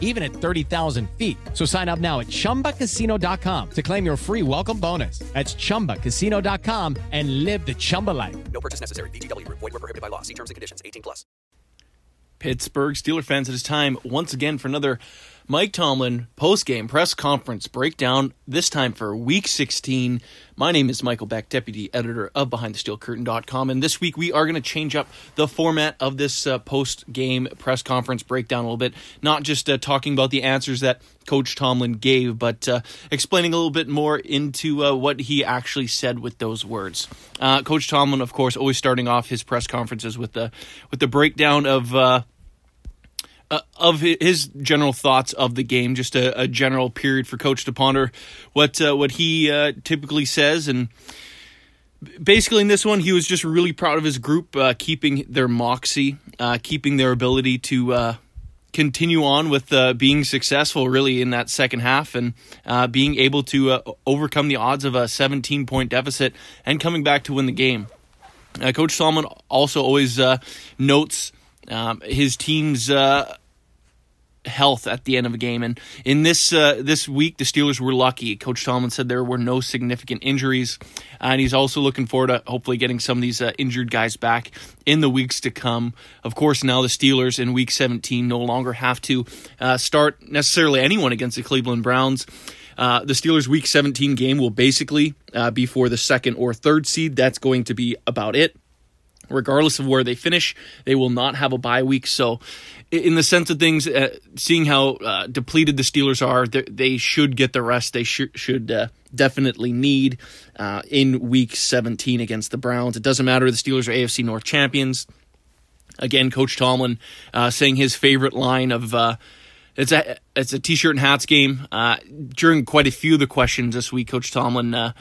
even at 30,000 feet. So sign up now at chumbacasino.com to claim your free welcome bonus. That's chumbacasino.com and live the Chumba life. No purchase necessary. VGW Group. Void were prohibited by law. See terms and conditions. 18 plus. Pittsburgh Steeler fans, it is time once again for another Mike Tomlin post-game press conference breakdown, this time for week 16. My name is Michael Beck, deputy editor of BehindTheSteelCurtain.com, and this week we are going to change up the format of this uh, post-game press conference breakdown a little bit, not just uh, talking about the answers that Coach Tomlin gave, but uh, explaining a little bit more into uh, what he actually said with those words. Uh, Coach Tomlin, of course, always starting off his press conferences with the with the breakdown of uh, of his general thoughts of the game, just a, a general period for Coach to ponder what uh, what he uh, typically says, and basically in this one, he was just really proud of his group uh, keeping their moxie, uh, keeping their ability to uh, continue on with being successful, really in that second half, and being able to overcome the odds of a 17 point deficit and coming back to win the game. Coach Tomlin also always notes um, his team's uh, health at the end of a game. And in this uh, this week, the Steelers were lucky. Coach Tomlin said there were no significant injuries, and he's also looking forward to hopefully getting some of these uh, injured guys back in the weeks to come. Of course, now the Steelers in Week 17 no longer have to uh, start necessarily anyone against the Cleveland Browns. Uh, the Steelers' Week 17 game will basically uh, be for the second or third seed. That's going to be about it regardless of where they finish, they will not have a bye week. So, in the sense of things, uh, seeing how uh, depleted the Steelers are, they should get the rest they sh- should uh, definitely need uh, in Week 17 against the Browns. It doesn't matter; if the Steelers are AFC North champions. Again, Coach Tomlin uh, saying his favorite line of. Uh, it's a it's a t-shirt and hats game. during quite a few of the questions this week, Coach Tomlin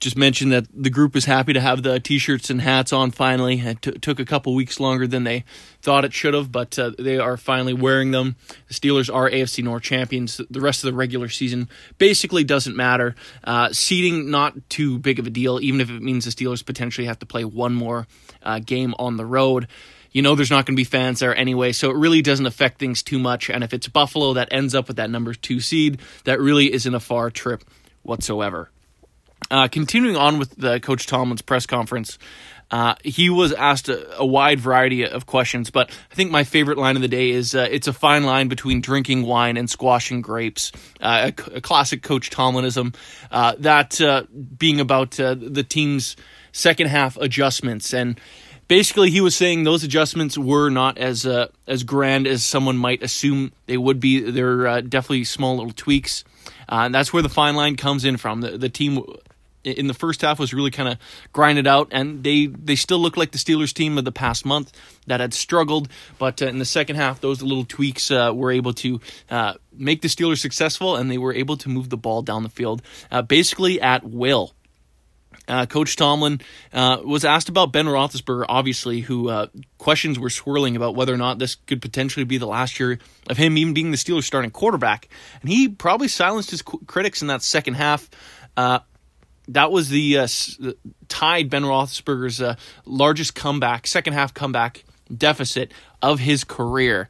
just mentioned that the group is happy to have the t-shirts and hats on finally. It t- took a couple weeks longer than they thought it should have, but uh, they are finally wearing them. The Steelers are AFC North champions. The rest of the regular season basically doesn't matter. Uh, seeding not too big of a deal, even if it means the Steelers potentially have to play one more uh, game on the road. You know there's not going to be fans there anyway, so it really doesn't affect things too much. And if it's Buffalo that ends up with that number two seed, that really isn't a far trip whatsoever. Uh, continuing on with the Coach Tomlin's press conference, uh, he was asked a, a, wide variety of questions, but I think my favorite line of the day is uh, it's a fine line between drinking wine and squashing grapes. Uh, a, a, classic Coach Tomlinism, uh, that uh, being about the team's second half adjustments. And basically, he was saying those adjustments were not as as grand as someone might assume they would be. They're definitely small little tweaks. and that's where the fine line comes in from. The, the team in the first half was really kind of grinded out, and they they still look like the Steelers team of the past month that had struggled. But uh, in the second half, those little tweaks uh, were able to uh, make the Steelers successful, and they were able to move the ball down the field uh, basically at will. Uh, Coach Tomlin uh, was asked about Ben Roethlisberger, obviously, who uh, questions were swirling about whether or not this could potentially be the last year of him even being the Steelers' starting quarterback. And he probably silenced his qu- critics in that second half. Uh, that was the uh, tied Ben Roethlisberger's uh, largest comeback, second half comeback deficit of his career.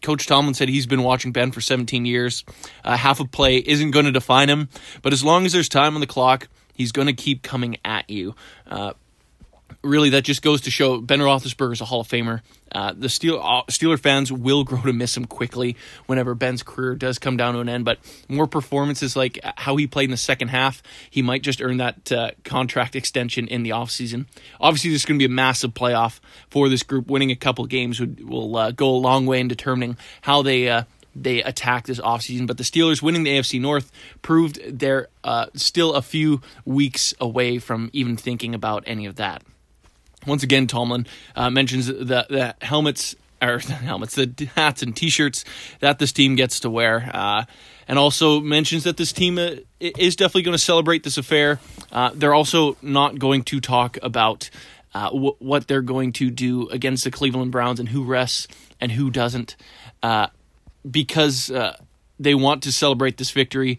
Coach Tomlin said he's been watching Ben for 17 years. half a play isn't going to define him, but as long as there's time on the clock, He's going to keep coming at you. Uh, really, that just goes to show Ben Roethlisberger is a Hall of Famer. Uh, the Steel, uh, Steeler fans will grow to miss him quickly whenever Ben's career does come down to an end. But more performances like how he played in the second half, he might just earn that uh, contract extension in the offseason. Obviously, there's going to be a massive playoff for this group. Winning a couple games would, will uh, go a long way in determining how they uh, they attack this offseason. But the Steelers winning the AFC North proved they're uh, still a few weeks away from even thinking about any of that. Once again, Tomlin uh, mentions the, the helmets or the helmets, the hats and T-shirts that this team gets to wear, uh, and also mentions that this team uh, is definitely going to celebrate this affair. Uh, they're also not going to talk about uh, w- what they're going to do against the Cleveland Browns and who rests and who doesn't. Uh, because uh, they want to celebrate this victory.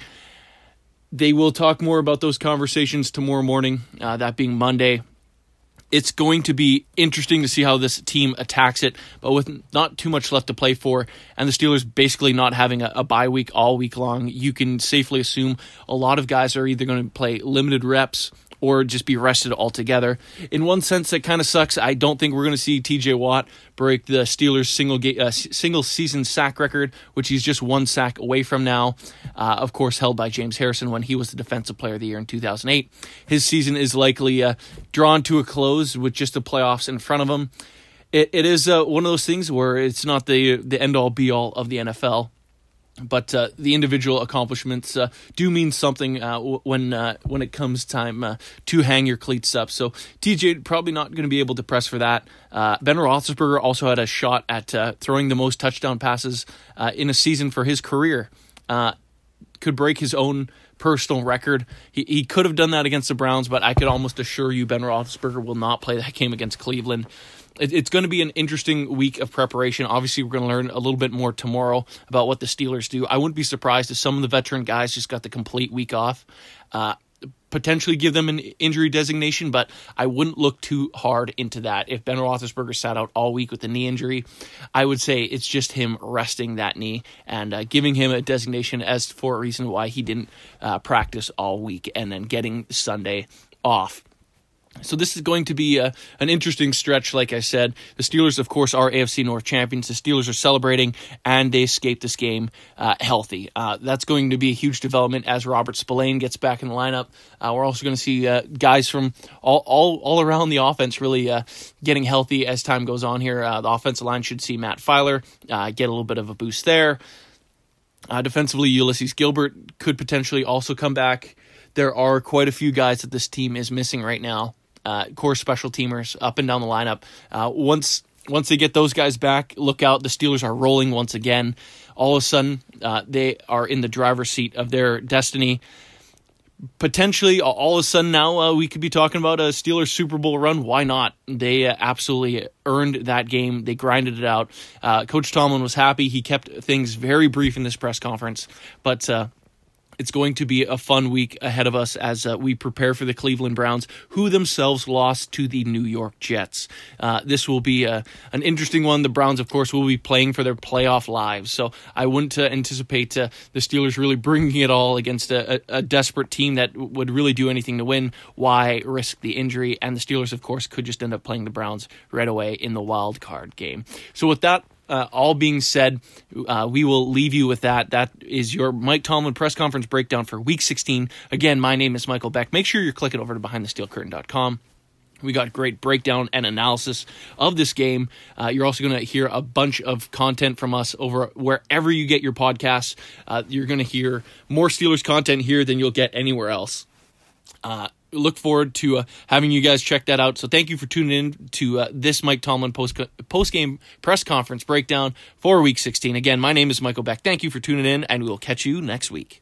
They will talk more about those conversations tomorrow morning, that being Monday. It's going to be interesting to see how this team attacks it, but with not too much left to play for, and the Steelers basically not having a, a bye week all week long, you can safely assume a lot of guys are either going to play limited reps or just be rested altogether. In one sense, that kind of sucks. I don't think we're going to see T.J. Watt break the Steelers' single ga- uh, single season sack record, which he's just one sack away from now. Uh, of course, held by James Harrison when he was the Defensive Player of the Year in 2008. His season is likely uh, drawn to a close with just the playoffs in front of him. It, it is uh, one of those things where it's not the the end all be all of the NFL but uh, the individual accomplishments uh, do mean something uh, when uh, when it comes time uh, to hang your cleats up. So TJ probably not going to be able to press for that. Uh, ben Roethlisberger also had a shot at throwing the most touchdown passes in a season for his career. could break his own personal record. He, he could have done that against the Browns, but I could almost assure you Ben Roethlisberger will not play that game against Cleveland it's going to be an interesting week of preparation. Obviously, we're going to learn a little bit more tomorrow about what the Steelers do. I wouldn't be surprised if some of the veteran guys just got the complete week off. Uh, potentially give them an injury designation, but I wouldn't look too hard into that. If Ben Roethlisberger sat out all week with a knee injury, I would say it's just him resting that knee and uh, giving him a designation as for a reason why he didn't uh, practice all week and then getting Sunday off. So this is going to be a, an interesting stretch. Like I said, the Steelers, of course, are AFC North champions. The Steelers are celebrating, and they escaped this game uh, healthy. Uh, that's going to be a huge development as Robert Spillane gets back in the lineup. Uh, we're also going to see uh, guys from all, all all around the offense really uh, getting healthy as time goes on. Here, uh, the offensive line should see Matt Feiler get a little bit of a boost there. defensively, Ulysees Gilbert could potentially also come back. There are quite a few guys that this team is missing right now uh, core special teamers up and down the lineup. Uh, once once they get those guys back, look out. The Steelers are rolling once again. All of a sudden, uh, they are in the driver's seat of their destiny. Potentially, all of a sudden now uh, we could be talking about a Steelers Super Bowl run. Why not? They uh, absolutely earned that game. They grinded it out. Uh, Coach Tomlin was happy. He kept things very brief in this press conference, but it's going to be a fun week ahead of us as uh, we prepare for the Cleveland Browns, who themselves lost to the New York Jets. Uh, this will be uh, an interesting one. The Browns, of course, will be playing for their playoff lives, so I wouldn't uh, anticipate uh, the Steelers really bringing it all against a, a, a desperate team that would really do anything to win. Why risk the injury? And the Steelers, of course, could just end up playing the Browns right away in the wild card game. So with that uh, all being said, uh, we will leave you with that. That is your Mike Tomlin press conference breakdown for week 16. Again, my name is Michael Beck. Make sure you're clicking over to behindthesteelcurtain.com. We got great breakdown and analysis of this game. Uh, you're also going to hear a bunch of content from us over wherever you get your podcasts. Uh, you're going to hear more Steelers content here than you'll get anywhere else. Uh, look forward to uh, having you guys check that out. So thank you for tuning in to uh, this Mike Tomlin post post game press conference breakdown for Week 16. Again, my name is Michael Beck. Thank you for tuning in, and we will catch you next week.